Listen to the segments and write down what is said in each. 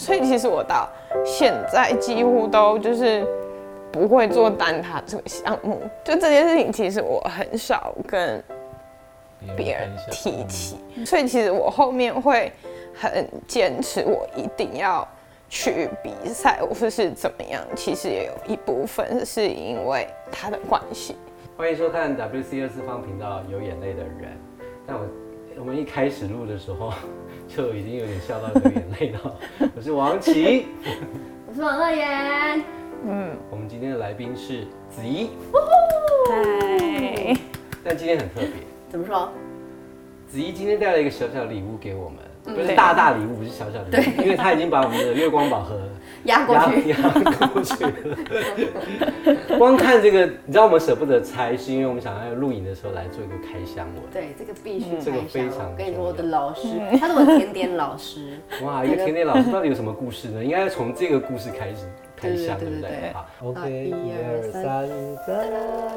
所以其实我到现在几乎都就是不会做蛋挞这个项目。就这件事情，其实我很少跟别人提起，所以其实我后面会很坚持，我一定要去比赛，或是怎么样。其实也有一部分是因为他的关系。欢迎收看 WC 二次方频道有眼泪的人。但我我们一开始录的时候就已经有点笑到流眼泪了。我是王琦，我是王乐妍。嗯，我们今天的来宾是子怡。嗨，但今天很特别，怎么说？子怡今天带了一个小小礼物给我们，不是大大礼物，不是小小礼物，因为他已经把我们的月光宝盒 压过去，压 过去了。光看这个，你知道我们舍不得拆，是因为我们想要录影的时候来做一个开箱文。对，这个必须这个非常我跟你说，我的老师，他是我甜点老师。哇，一个甜点老师到底有什么故事呢？应该从这个故事开始开箱，对不对？好，OK，一二三，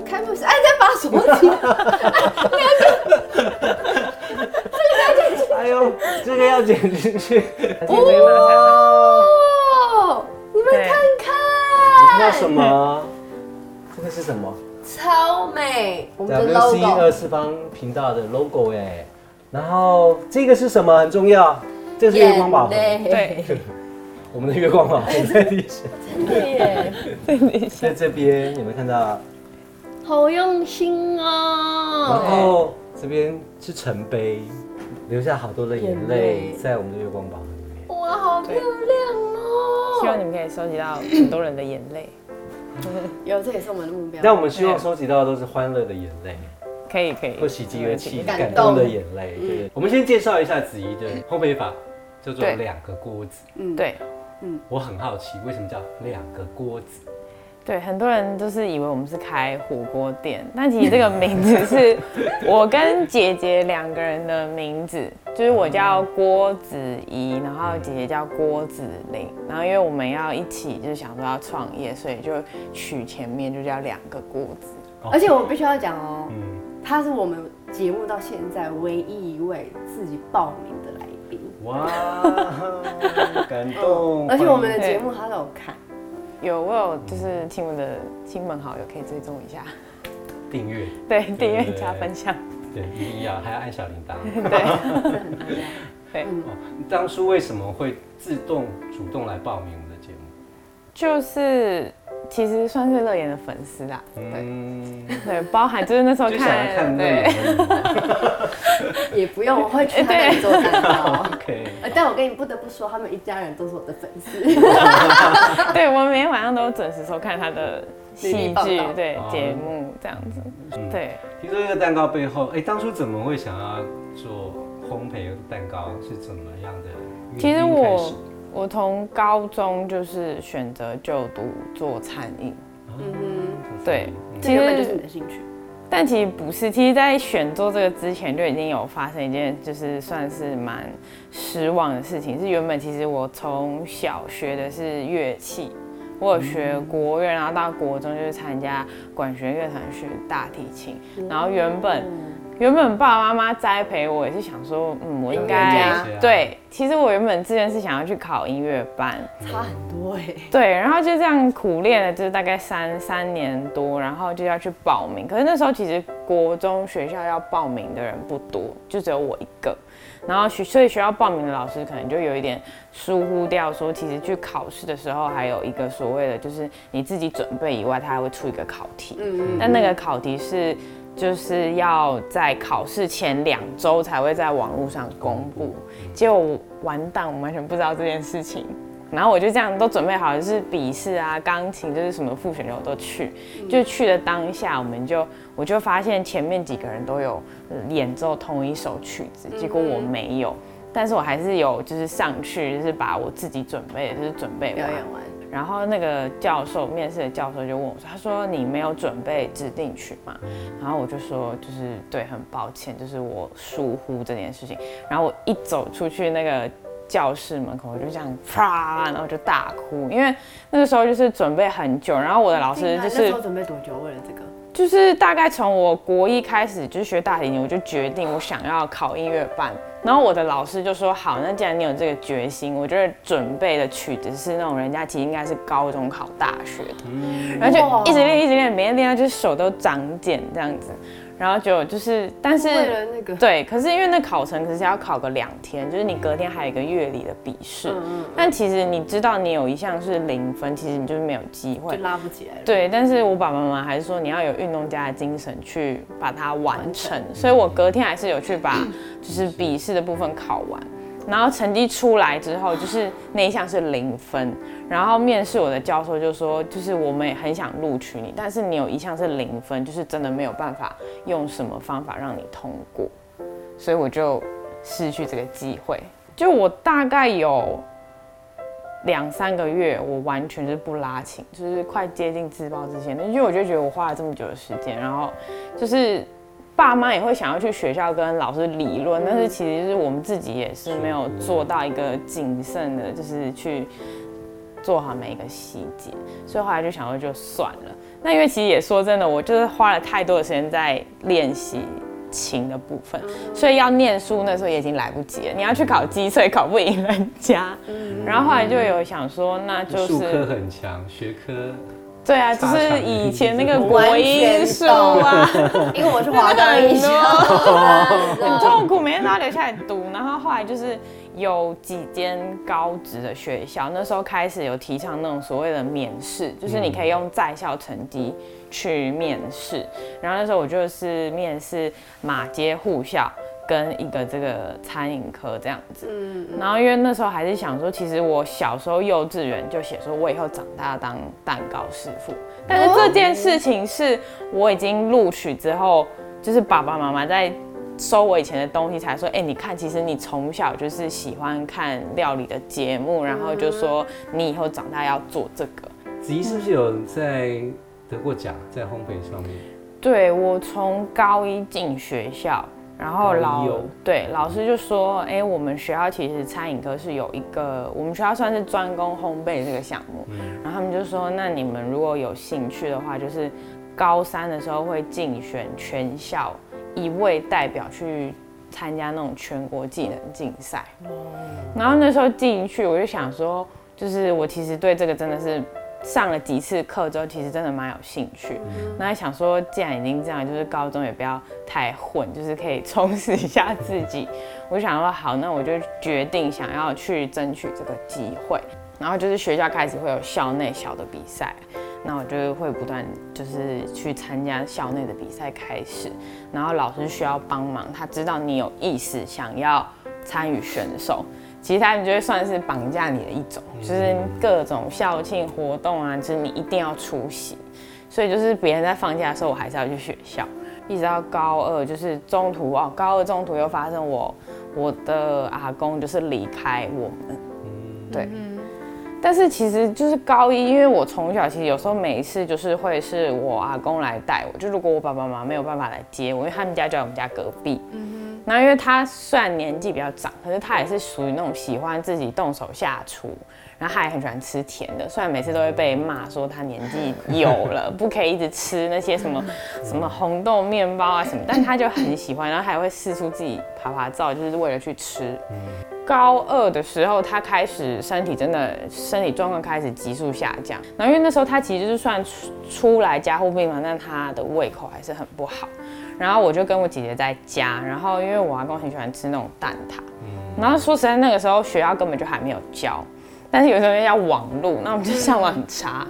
开幕式，哎，再把手机，这个要剪进去。哎呦，这个要剪进去。哦，你们看看，你看到什么？这个是什么？超美，我们的 WC 二次方频道的 logo 哎。然后这个是什么？很重要，这是月光宝盒。对，我们的月光宝盒在地下。真的耶，在这边有没有看到？好用心哦。然后这边是城杯，留下好多的眼泪在我们的月光宝盒里面。哇，好漂亮哦！希望你们可以收集到很多人的眼泪。有，这也是我们的目标。但我们希望收集到的都是欢乐的眼泪，可以可以，或喜极而泣、感动的眼泪。对，我们先介绍一下子怡的烘焙法，叫做两个锅子。嗯，对，嗯，我很好奇，为什么叫两个锅子？对，很多人都是以为我们是开火锅店，但其实这个名字是 我跟姐姐两个人的名字，就是我叫郭子怡，然后姐姐叫郭子玲，然后因为我们要一起就是想说要创业，所以就取前面就叫两个郭子。而且我必须要讲哦，他是我们节目到现在唯一一位自己报名的来宾。哇，感动！而且我们的节目他都有看。有，我有，就是听我的亲朋好友可以追踪一下，订阅，对，订阅加分享，对，一定要，还要按小铃铛，对，对，哦，当初为什么会自动主动来报名我们的节目？就是。其实算是乐言的粉丝啦，对对，包含就是那时候看，对，也不用，我会去他们做蛋糕。OK，但我跟你不得不说，他们一家人都是我的粉丝。对，我每天晚上都准时收看他的戏剧，对节目这样子。对，听说这个蛋糕背后，哎，当初怎么会想要做烘焙蛋糕？是怎么样的？其实我。我从高中就是选择就读做餐饮，嗯哼，对，其实就是你的兴趣，但其实不是，其实，在选做这个之前就已经有发生一件，就是算是蛮失望的事情。是原本其实我从小学的是乐器，我有学国乐，然后到国中就是参加管弦乐团学大提琴，然后原本。原本爸爸妈妈栽培我，也是想说，嗯，我应该对。其实我原本志愿是想要去考音乐班，差很多哎。对，然后就这样苦练了，就是大概三三年多，然后就要去报名。可是那时候其实国中学校要报名的人不多，就只有我一个。然后学所以学校报名的老师可能就有一点疏忽掉，说其实去考试的时候还有一个所谓的，就是你自己准备以外，他还会出一个考题。嗯嗯。但那个考题是。就是要在考试前两周才会在网络上公布，结果完蛋，我完全不知道这件事情。然后我就这样都准备好，就是笔试啊、钢琴，就是什么复选的我都去。就去的当下，我们就我就发现前面几个人都有演奏同一首曲子，结果我没有，但是我还是有就是上去，就是把我自己准备的就是准备表演完。然后那个教授面试的教授就问我说：“他说你没有准备指定曲吗？”然后我就说：“就是对，很抱歉，就是我疏忽这件事情。”然后我一走出去那个教室门口，我就这样啪，然后就大哭，因为那个时候就是准备很久，然后我的老师就是。准备多久？为了这个？就是大概从我国一开始就是学大提琴，我就决定我想要考音乐班。然后我的老师就说：“好，那既然你有这个决心，我觉得准备的曲子是那种人家其实应该是高中考大学的，然后就一直练，一直练，每天练到就是手都长茧这样子。”然后就就是，但是为了那个对，可是因为那考程可是要考个两天，就是你隔天还有一个乐理的笔试。嗯嗯。但其实你知道你有一项是零分，其实你就是没有机会，就拉不起来。对，但是我爸爸妈妈还是说你要有运动家的精神去把它完成，所以我隔天还是有去把就是笔试的部分考完。然后成绩出来之后，就是那一项是零分。然后面试我的教授就说，就是我们也很想录取你，但是你有一项是零分，就是真的没有办法用什么方法让你通过。所以我就失去这个机会。就我大概有两三个月，我完全是不拉琴，就是快接近自爆之前。因为我就觉得我花了这么久的时间，然后就是。爸妈也会想要去学校跟老师理论，但是其实是我们自己也是没有做到一个谨慎的，就是去做好每一个细节，所以后来就想说就算了。那因为其实也说真的，我就是花了太多的时间在练习琴的部分，所以要念书那时候也已经来不及了。你要去考基测，考不赢人家。然后后来就有想说，那就是数科很强，学科。对啊，就是以前那个 国音书啊，因为我是华冈艺校，很痛苦，每天都要留下来读。然后后来就是有几间高职的学校，那时候开始有提倡那种所谓的免试，就是你可以用在校成绩去面试。然后那时候我就是面试马街护校。跟一个这个餐饮科这样子，嗯，然后因为那时候还是想说，其实我小时候幼稚园就写说，我以后长大要当蛋糕师傅。但是这件事情是我已经录取之后，就是爸爸妈妈在收我以前的东西，才说，哎，你看，其实你从小就是喜欢看料理的节目，然后就说你以后长大要做这个。子怡是不是有在得过奖在烘焙上面？对我从高一进学校。然后老对老师就说，哎，我们学校其实餐饮科是有一个，我们学校算是专攻烘焙这个项目。然后他们就说，那你们如果有兴趣的话，就是高三的时候会竞选全校一位代表去参加那种全国技能竞赛。然后那时候进去，我就想说，就是我其实对这个真的是。上了几次课之后，其实真的蛮有兴趣。那想说，既然已经这样，就是高中也不要太混，就是可以充实一下自己。我想说，好，那我就决定想要去争取这个机会。然后就是学校开始会有校内小的比赛，那我就会不断就是去参加校内的比赛开始。然后老师需要帮忙，他知道你有意思想要参与选手。其他你就会算是绑架你的一种，就是各种校庆活动啊，就是你一定要出席。所以就是别人在放假的时候，我还是要去学校。一直到高二，就是中途哦，高二中途又发生我我的阿公就是离开我们，对。但是其实就是高一，因为我从小其实有时候每一次就是会是我阿公来带我，就如果我爸爸妈妈没有办法来接我，因为他们家就在我们家隔壁。那因为他虽然年纪比较长，可是他也是属于那种喜欢自己动手下厨，然后他也很喜欢吃甜的。虽然每次都会被骂说他年纪有了，不可以一直吃那些什么什么红豆面包啊什么，但他就很喜欢，然后还会四处自己爬爬照，就是为了去吃。高二的时候，他开始身体真的身体状况开始急速下降。然后因为那时候他其实就算出出来加护病房，但他的胃口还是很不好。然后我就跟我姐姐在家，然后因为我阿公很喜欢吃那种蛋挞，然后说实在那个时候学校根本就还没有教，但是有时候要网路，那我们就上网很差，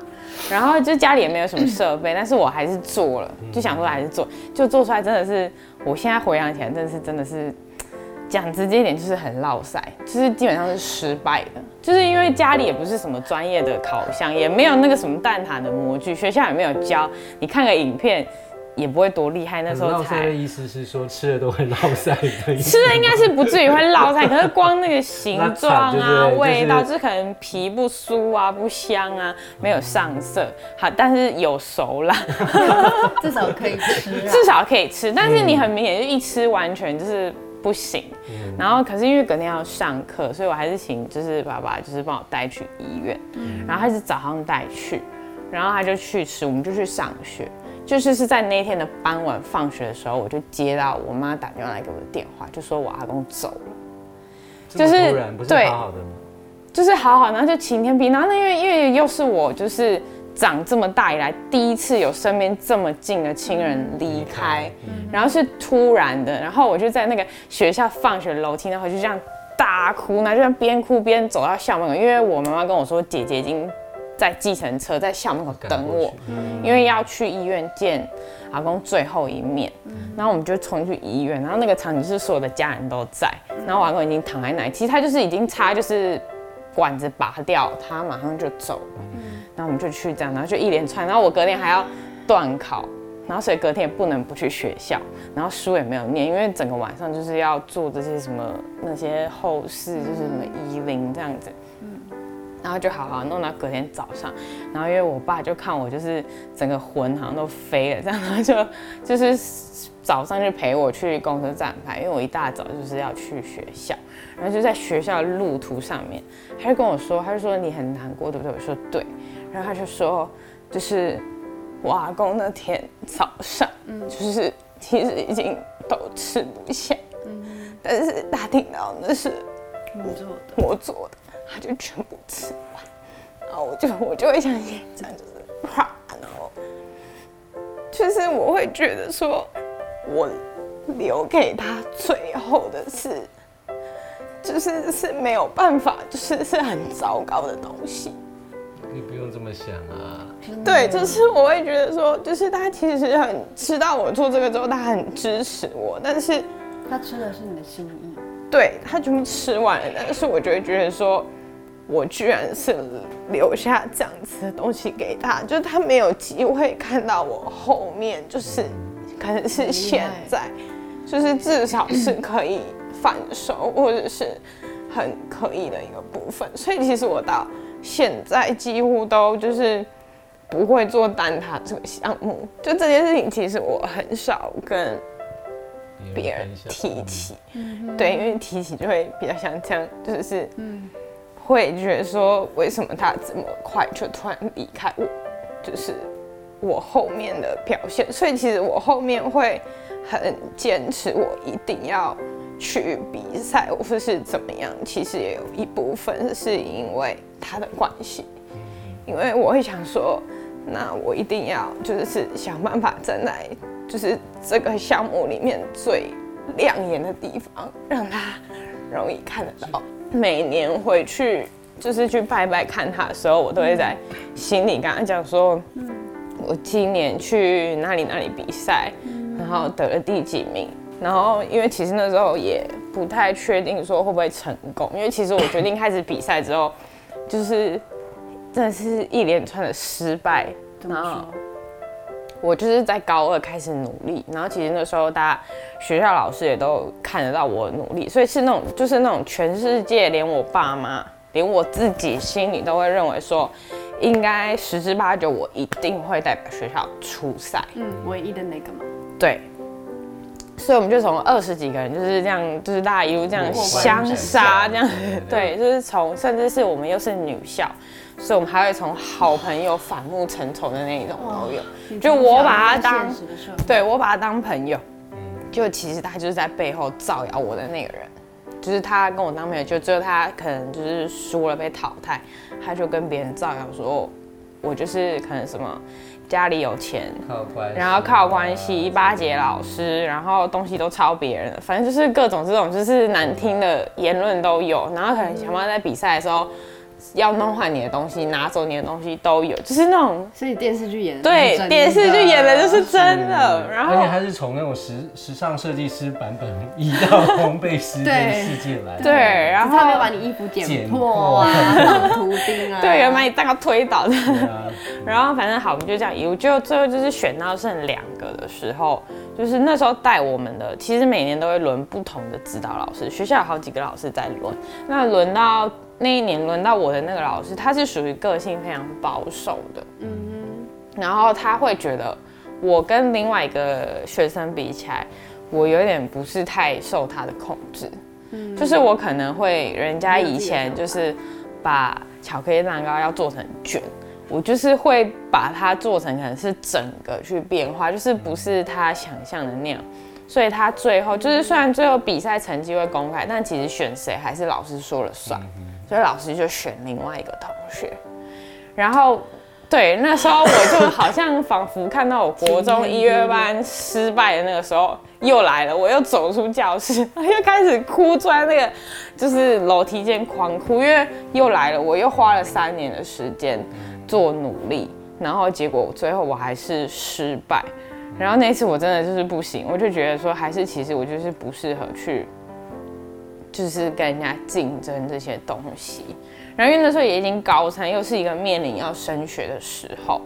然后就家里也没有什么设备，但是我还是做了，就想说还是做，就做出来真的是，我现在回想起来，真的是真的是讲直接一点就是很落塞，就是基本上是失败的，就是因为家里也不是什么专业的烤箱，也没有那个什么蛋挞的模具，学校也没有教，你看个影片。也不会多厉害，那时候才。的意思是说吃了都会落腮的。吃了应该是不至于会落腮，可是光那个形状啊、味道，就是可能皮不酥啊、不香啊、没有上色。好，但是有熟了，至少可以吃。至少可以吃，但是你很明显就一吃完全就是不行。然后可是因为隔天要上课，所以我还是请就是爸爸就是帮我带去医院。然后他是早上带去，然后他就去吃，我们就去上学。就是是在那天的傍晚放学的时候，我就接到我妈打电话来给我的电话，就说我阿公走了。就是对，好好的吗？就是好好，然后就晴天霹雳。然后那因为因为又是我就是长这么大以来第一次有身边这么近的亲人离开，然后是突然的，然后我就在那个学校放学楼梯，然后就这样大哭，然后就边哭边走到校门口，因为我妈妈跟我说姐姐已经在计程车在校门口等我，因为要去医院见阿公最后一面。然后我们就冲去医院，然后那个场景是所有的家人都在，然后阿公已经躺在那里，其实他就是已经插就是管子拔掉，他马上就走了。然后我们就去这样，然后就一连串，然后我隔天还要断考，然后所以隔天也不能不去学校，然后书也没有念，因为整个晚上就是要做这些什么那些后事，就是什么遗灵这样子。然后就好好弄到隔天早上，然后因为我爸就看我就是整个魂好像都飞了这样，然后就就是早上就陪我去公车站牌，因为我一大早就是要去学校，然后就在学校路途上面，他就跟我说，他就说你很难过对不对？我说对，然后他就说就是我阿公那天早上，嗯 就是其实已经都吃不下，嗯但是他听到那是我做的，我做的。他就全部吃完，然后我就我就会想起这样就是啪，然后就是我会觉得说，我留给他最后的是，就是是没有办法，就是是很糟糕的东西。你不用这么想啊。对，就是我会觉得说，就是他其实很知道我做这个之后，他很支持我，但是他吃的是你的心意。对他全部吃完了，但是我就会觉得说。我居然是留下这样子的东西给他，就是他没有机会看到我后面，就是可能是现在，就是至少是可以反手或者是很可以的一个部分。所以其实我到现在几乎都就是不会做蛋挞这个项目，就这件事情其实我很少跟别人提起，对，因为提起就会比较像这样，就是嗯。会觉得说，为什么他这么快就突然离开我？就是我后面的表现，所以其实我后面会很坚持，我一定要去比赛，或是怎么样。其实也有一部分是因为他的关系，因为我会想说，那我一定要就是想办法站在就是这个项目里面最亮眼的地方，让他容易看得到。每年回去就是去拜拜看他的时候，我都会在心里跟他讲说，我今年去哪里哪里比赛，然后得了第几名。然后因为其实那时候也不太确定说会不会成功，因为其实我决定开始比赛之后，就是真的是一连串的失败。然后我就是在高二开始努力，然后其实那时候大家学校老师也都看得到我努力，所以是那种就是那种全世界连我爸妈连我自己心里都会认为说，应该十之八九我一定会代表学校出赛，嗯，唯一的那个嘛？对，所以我们就从二十几个人就是这样，就是大家一路这样相杀这样，对，就是从甚至是我们又是女校。所以，我们还会从好朋友反目成仇的那一种都有。就我把他当，对我把他当朋友，就其实他就是在背后造谣我的那个人。就是他跟我当朋友，就只有他可能就是输了被淘汰，他就跟别人造谣说，我就是可能什么家里有钱，然后靠关系巴结老师，然后东西都抄别人，反正就是各种这种就是难听的言论都有。然后可能想办法在比赛的时候。要弄坏你的东西，拿走你的东西都有，就是那种，所以电视剧演的对，电视剧演的就是真的。然后，而且他是从那种时时尚设计师版本移到烘焙师的世界来。对，然后他没有把你衣服剪破啊，图钉啊，对，有把你大概推倒的。然后反正好，我们就这样一路，就最后就是选到剩两个的时候，就是那时候带我们的，其实每年都会轮不同的指导老师，学校有好几个老师在轮，那轮到。那一年轮到我的那个老师，他是属于个性非常保守的，嗯，然后他会觉得我跟另外一个学生比起来，我有点不是太受他的控制，嗯，就是我可能会人家以前就是把巧克力蛋糕要做成卷，我就是会把它做成可能是整个去变化，就是不是他想象的那样。所以他最后就是，虽然最后比赛成绩会公开，但其实选谁还是老师说了算。所以老师就选另外一个同学。然后，对，那时候我就好像仿佛看到我国中一月班失败的那个时候又来了。我又走出教室，又开始哭，坐在那个就是楼梯间狂哭，因为又来了。我又花了三年的时间做努力，然后结果最后我还是失败。然后那次我真的就是不行，我就觉得说还是其实我就是不适合去，就是跟人家竞争这些东西。然后因为那时候也已经高三，又是一个面临要升学的时候，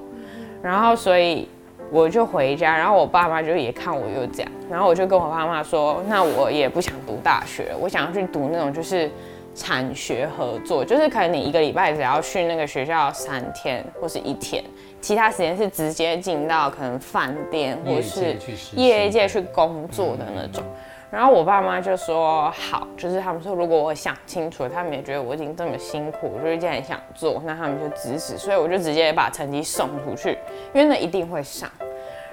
然后所以我就回家，然后我爸妈就也看我又这样，然后我就跟我爸妈说，那我也不想读大学，我想要去读那种就是产学合作，就是可能你一个礼拜只要去那个学校三天或是一天。其他时间是直接进到可能饭店或是业界去工作的那种，然后我爸妈就说好，就是他们说如果我想清楚，他们也觉得我已经这么辛苦，就是既然想做，那他们就支持，所以我就直接把成绩送出去，因为那一定会上，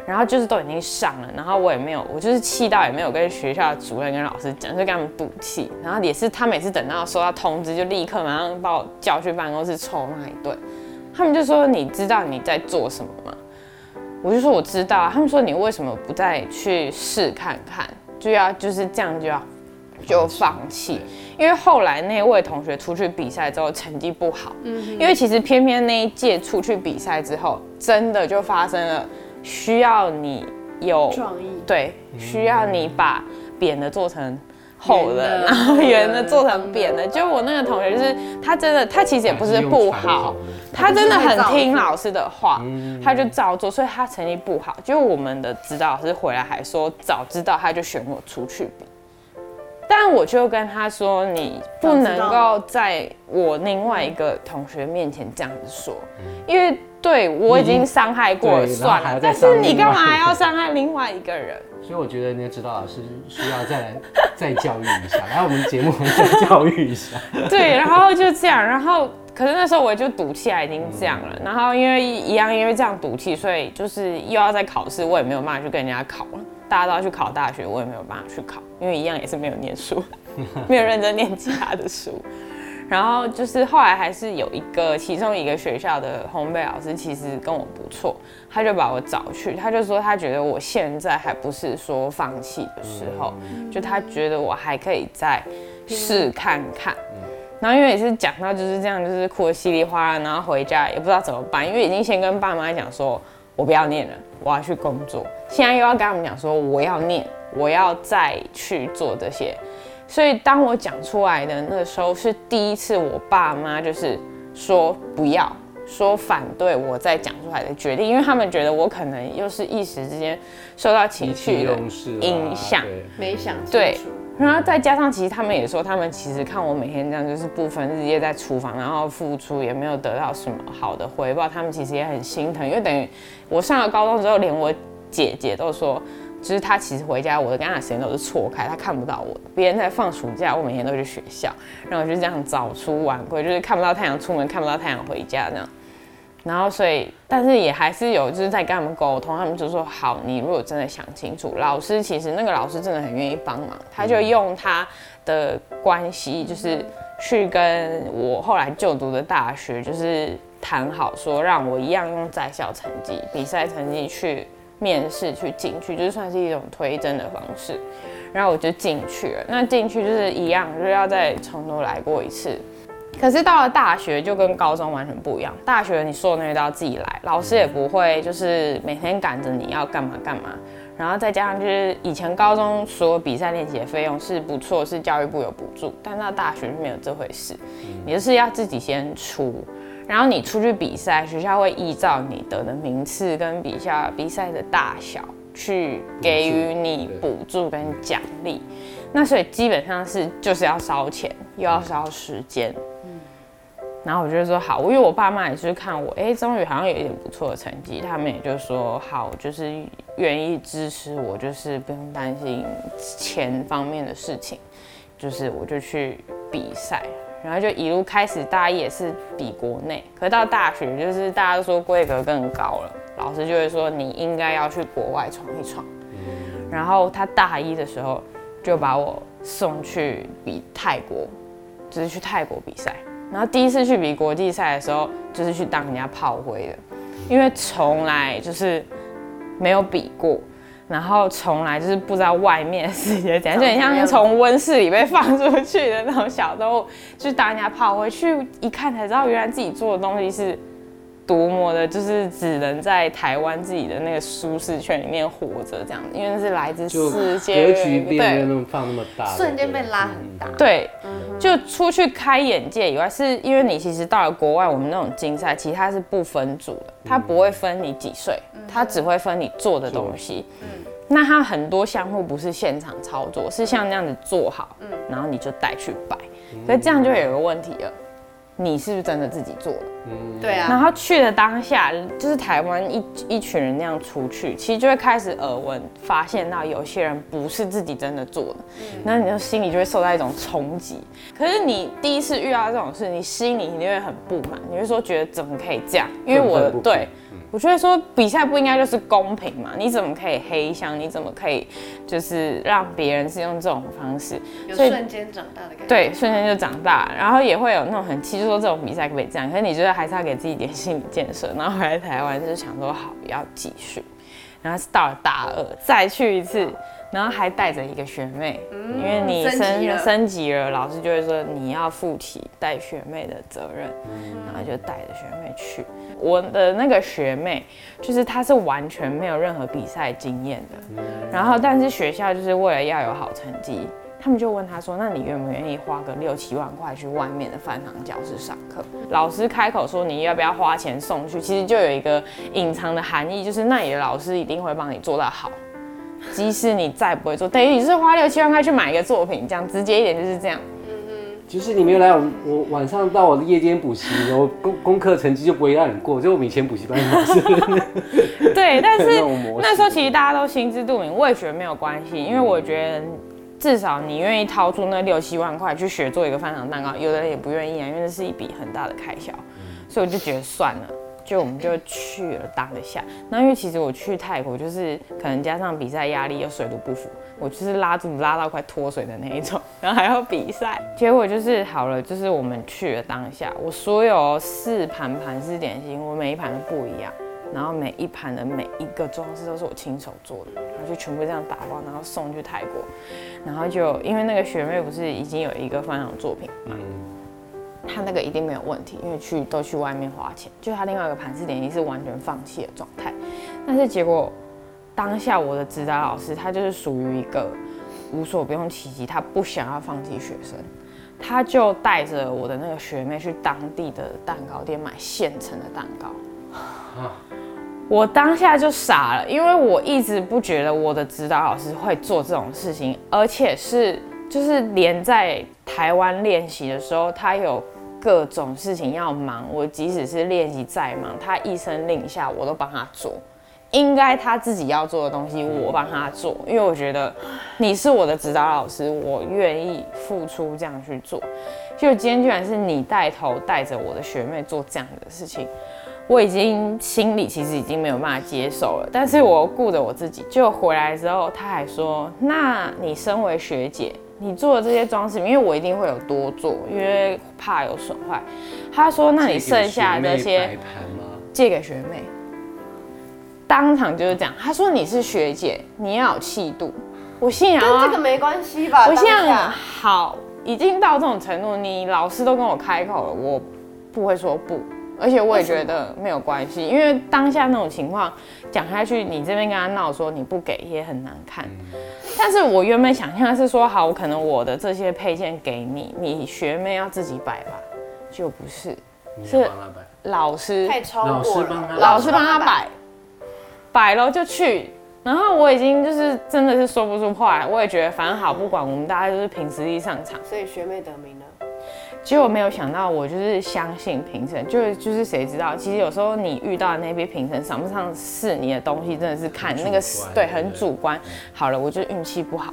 然后就是都已经上了，然后我也没有，我就是气到也没有跟学校的主任跟老师讲，就跟他们赌气，然后也是他每次等到收到通知，就立刻马上把我叫去办公室臭骂一顿。他们就说：“你知道你在做什么吗？”我就说：“我知道。”他们说：“你为什么不再去试看看？就要就是这样就要就放弃？因为后来那位同学出去比赛之后成绩不好，嗯，因为其实偏偏那一届出去比赛之后，真的就发生了需要你有创意，对，需要你把扁的做成。”厚的，然 后圆的做成扁的。就我那个同学，就是他真的，他其实也不是不好，他真的很听老师的话，他就照做，所以他成绩不好。就我们的指导老师回来还说，早知道他就选我出去比。但我就跟他说，你不能够在我另外一个同学面前这样子说，因为对我已经伤害过算了，但是你干嘛还要伤害另外一个人？所以我觉得那个指导老师需要再来再教育一下，来我们节目再教育一下。对，然后就这样，然后可是那时候我就赌气啊，已经这样了。然后因为一样，因为这样赌气，所以就是又要再考试，我也没有办法去跟人家考了。大家都要去考大学，我也没有办法去考，因为一样也是没有念书，没有认真念其他的书。然后就是后来还是有一个其中一个学校的烘焙老师，其实跟我不错，他就把我找去，他就说他觉得我现在还不是说放弃的时候，就他觉得我还可以再试看看。然后因为也是讲到就是这样，就是哭得稀里哗啦，然后回家也不知道怎么办，因为已经先跟爸妈讲说我不要念了，我要去工作，现在又要跟他们讲说我要念，我要再去做这些。所以当我讲出来的那时候，是第一次我爸妈就是说不要说反对我再讲出来的决定，因为他们觉得我可能又是一时之间受到情绪的影响，没想对。然后再加上其实他们也说，他们其实看我每天这样就是不分日夜在厨房，然后付出也没有得到什么好的回报，他们其实也很心疼，因为等于我上了高中之后，连我姐姐都说。就是她其实回家，我的跟她时间都是错开，她看不到我。别人在放暑假，我每天都去学校，然后就这样早出晚归，就是看不到太阳出门，看不到太阳回家这样。然后所以，但是也还是有就是在跟他们沟通，他们就说好，你如果真的想清楚，老师其实那个老师真的很愿意帮忙，他就用他的关系，就是去跟我后来就读的大学，就是谈好说让我一样用在校成绩、比赛成绩去。面试去进去，就算是一种推甄的方式，然后我就进去了。那进去就是一样，就是要再从头来过一次。可是到了大学就跟高中完全不一样。大学你说的那些都要自己来，老师也不会就是每天赶着你要干嘛干嘛。然后再加上就是以前高中所有比赛练习的费用是不错，是教育部有补助，但到大学没有这回事，你就是要自己先出。然后你出去比赛，学校会依照你得的名次跟比赛比赛的大小去给予你补助跟奖励。那所以基本上是就是要烧钱，又要烧时间。然后我就说好，因为我爸妈也是看我，哎，终于好像有一点不错的成绩，他们也就说好，就是愿意支持我，就是不用担心钱方面的事情，就是我就去比赛，然后就一路开始，大一也是比国内，可到大学就是大家都说规格更高了，老师就会说你应该要去国外闯一闯，然后他大一的时候就把我送去比泰国，就是去泰国比赛。然后第一次去比国际赛的时候，就是去当人家炮灰的，因为从来就是没有比过，然后从来就是不知道外面世界怎样，就很像从温室里被放出去的那种小动物，去当人家炮灰，去一看才知道，原来自己做的东西是。多么的，就是只能在台湾自己的那个舒适圈里面活着这样子，因为是来自世界，格局变得那么放那么大，瞬间被拉很大。对，就出去开眼界以外，是因为你其实到了国外，我们那种竞赛，其实它是不分组的，它不会分你几岁，它只会分你做的东西。嗯，那它很多项目不是现场操作，是像那样子做好，嗯，然后你就带去摆，所以这样就有个问题了。你是不是真的自己做的？嗯，对啊。然后去的当下，就是台湾一一群人那样出去，其实就会开始耳闻，发现到有些人不是自己真的做的，那你就心里就会受到一种冲击。可是你第一次遇到这种事，你心里一定会很不满，你会说觉得怎么可以这样？因为我对。我觉得说比赛不应该就是公平嘛？你怎么可以黑箱？你怎么可以就是让别人是用这种方式？有瞬间长大的感觉。对，瞬间就长大，然后也会有那种很气，就说这种比赛可不可以这样？可是你觉得还是要给自己一点心理建设。然后回来台湾就是想说好要继续，然后到了大二再去一次。然后还带着一个学妹，因为你升升级了，老师就会说你要负起带学妹的责任，然后就带着学妹去。我的那个学妹，就是她是完全没有任何比赛经验的，然后但是学校就是为了要有好成绩，他们就问她说，那你愿不愿意花个六七万块去外面的饭堂教室上课？老师开口说你要不要花钱送去，其实就有一个隐藏的含义，就是那里的老师一定会帮你做到好。即使你再不会做，等于你是花六七万块去买一个作品，这样直接一点就是这样。嗯嗯，就是你没有来我我晚上到我的夜间补习，然后功功课成绩就不会让你过，就我们以前补习班老师。对，但是 那时候其实大家都心知肚明，我也觉得没有关系，因为我觉得至少你愿意掏出那六七万块去学做一个翻糖蛋糕，有的人也不愿意啊，因为这是一笔很大的开销，所以我就觉得算了。就我们就去了当下，那因为其实我去泰国就是可能加上比赛压力又水土不服，我就是拉肚拉到快脱水的那一种，然后还要比赛，结果就是好了，就是我们去了当下，我所有四盘盘式点心，我每一盘都不一样，然后每一盘的每一个装饰都是我亲手做的，然后就全部这样打包，然后送去泰国，然后就因为那个学妹不是已经有一个分享作品嘛。他那个一定没有问题，因为去都去外面花钱。就他另外一个盘式点心是完全放弃的状态，但是结果当下我的指导老师他就是属于一个无所不用其极，他不想要放弃学生，他就带着我的那个学妹去当地的蛋糕店买现成的蛋糕。我当下就傻了，因为我一直不觉得我的指导老师会做这种事情，而且是就是连在台湾练习的时候，他有。各种事情要忙，我即使是练习再忙，他一声令下，我都帮他做。应该他自己要做的东西，我帮他做，因为我觉得你是我的指导老师，我愿意付出这样去做。就今天居然是你带头带着我的学妹做这样的事情，我已经心里其实已经没有办法接受了。但是我顾着我自己，就回来之后，他还说：“那你身为学姐。”你做的这些装饰，因为我一定会有多做，因为怕有损坏。他说：“那你剩下这些借给学妹。”当场就是这样。他说：“你是学姐，你要有气度。”我信啊跟这个没关系吧？我信仰好，已经到这种程度，你老师都跟我开口了，我不会说不。而且我也觉得没有关系，因为当下那种情况讲下去，你这边跟他闹说你不给也很难看。但是我原本想象是说，好，可能我的这些配件给你，你学妹要自己摆吧，就不是，是老师太超过了，老师帮他摆，摆了就去。然后我已经就是真的是说不出话来，我也觉得反正好，不管我们大家就是凭实力上场。所以学妹得名了。结果没有想到，我就是相信评审，就是就是谁知道，其实有时候你遇到的那批评审上不上是你的东西，真的是看那个对很主观。好了，我就运气不好。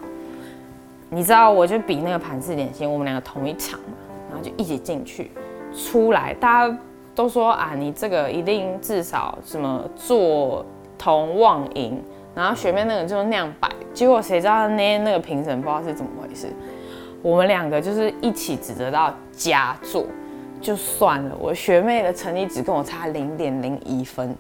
你知道，我就比那个盘式点心，我们两个同一场嘛，然后就一起进去，出来大家都说啊，你这个一定至少什么做同望赢，然后学妹那个就是那样摆，结果谁知道那天那个评审不知道是怎么回事。我们两个就是一起指得到佳作，就算了。我学妹的成绩只跟我差零点零一分，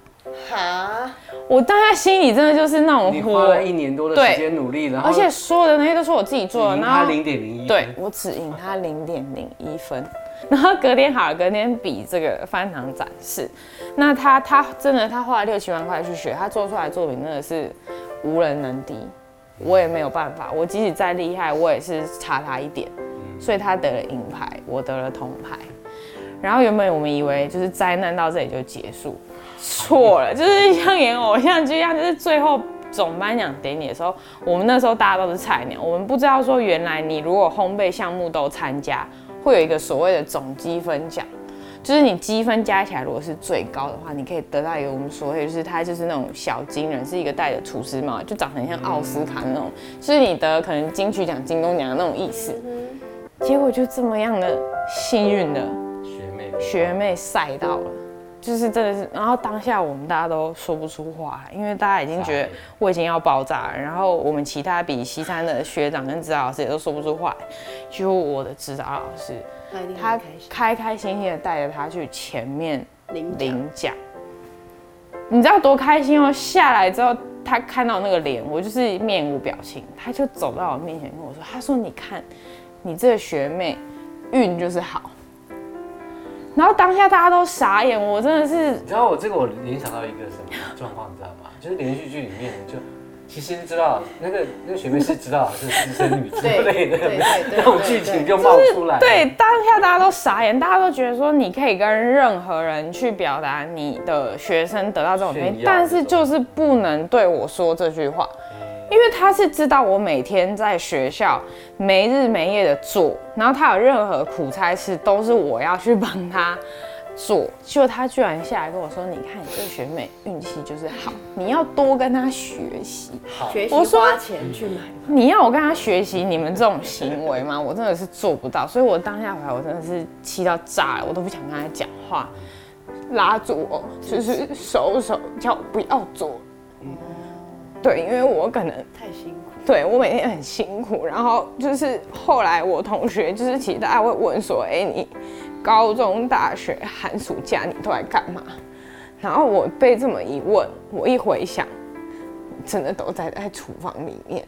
哈！我当下心里真的就是那种，你花了一年多的时间努力，然后而且所有的那些都是我自己做的，然后零点零一，对我只赢他零点零一分。然后隔天好了，隔天比这个翻糖展示，那他他真的他花了六七万块去学，他做出来作品真的是无人能敌。我也没有办法，我即使再厉害，我也是差他一点，所以他得了银牌，我得了铜牌。然后原本我们以为就是灾难到这里就结束，错了，就是像演偶像剧一样，就是最后总颁奖典礼的时候，我们那时候大家都是菜鸟，我们不知道说原来你如果烘焙项目都参加，会有一个所谓的总积分奖。就是你积分加起来，如果是最高的话，你可以得到一个我们所谓就是他就是那种小金人，是一个戴着厨师帽，就长得很像奥斯卡那种，就是你得可能金曲奖、金钟奖的那种意思。结果就这么样的幸运的学妹学妹赛到了，就是真的是，然后当下我们大家都说不出话，因为大家已经觉得我已经要爆炸了，然后我们其他比西餐的学长跟指导老师也都说不出话，就我的指导老师。他开开心心的带着他去前面领奖，你知道多开心哦！下来之后，他看到那个脸，我就是面无表情，他就走到我面前跟我说：“他说你看，你这个学妹运就是好。”然后当下大家都傻眼，我真的是，你知道我这个我联想到一个什么状况，你知道吗？就是连续剧里面就。其实知道那个那个学妹是知道是私生女之类的，那种剧情就冒出来。对，当下大家都傻眼，大家都觉得说你可以跟任何人去表达你的学生得到这种东西，但是就是不能对我说这句话，因为他是知道我每天在学校没日没夜的做，然后他有任何苦差事都是我要去帮他。做，就他居然下来跟我说：“你看你这个学妹运气就是好，你要多跟她学习。”好，我说花钱去买。你要我跟她学习你们这种行为吗？我真的是做不到。所以我当下回来，我真的是气到炸了，我都不想跟她讲话，拉住我，就是手手叫我不要做。对，因为我可能太辛苦。对我每天很辛苦，然后就是后来我同学就是其实大家会问说：“哎，你？”高中、大学、寒暑假你都在干嘛？然后我被这么一问，我一回想，真的都在在厨房里面。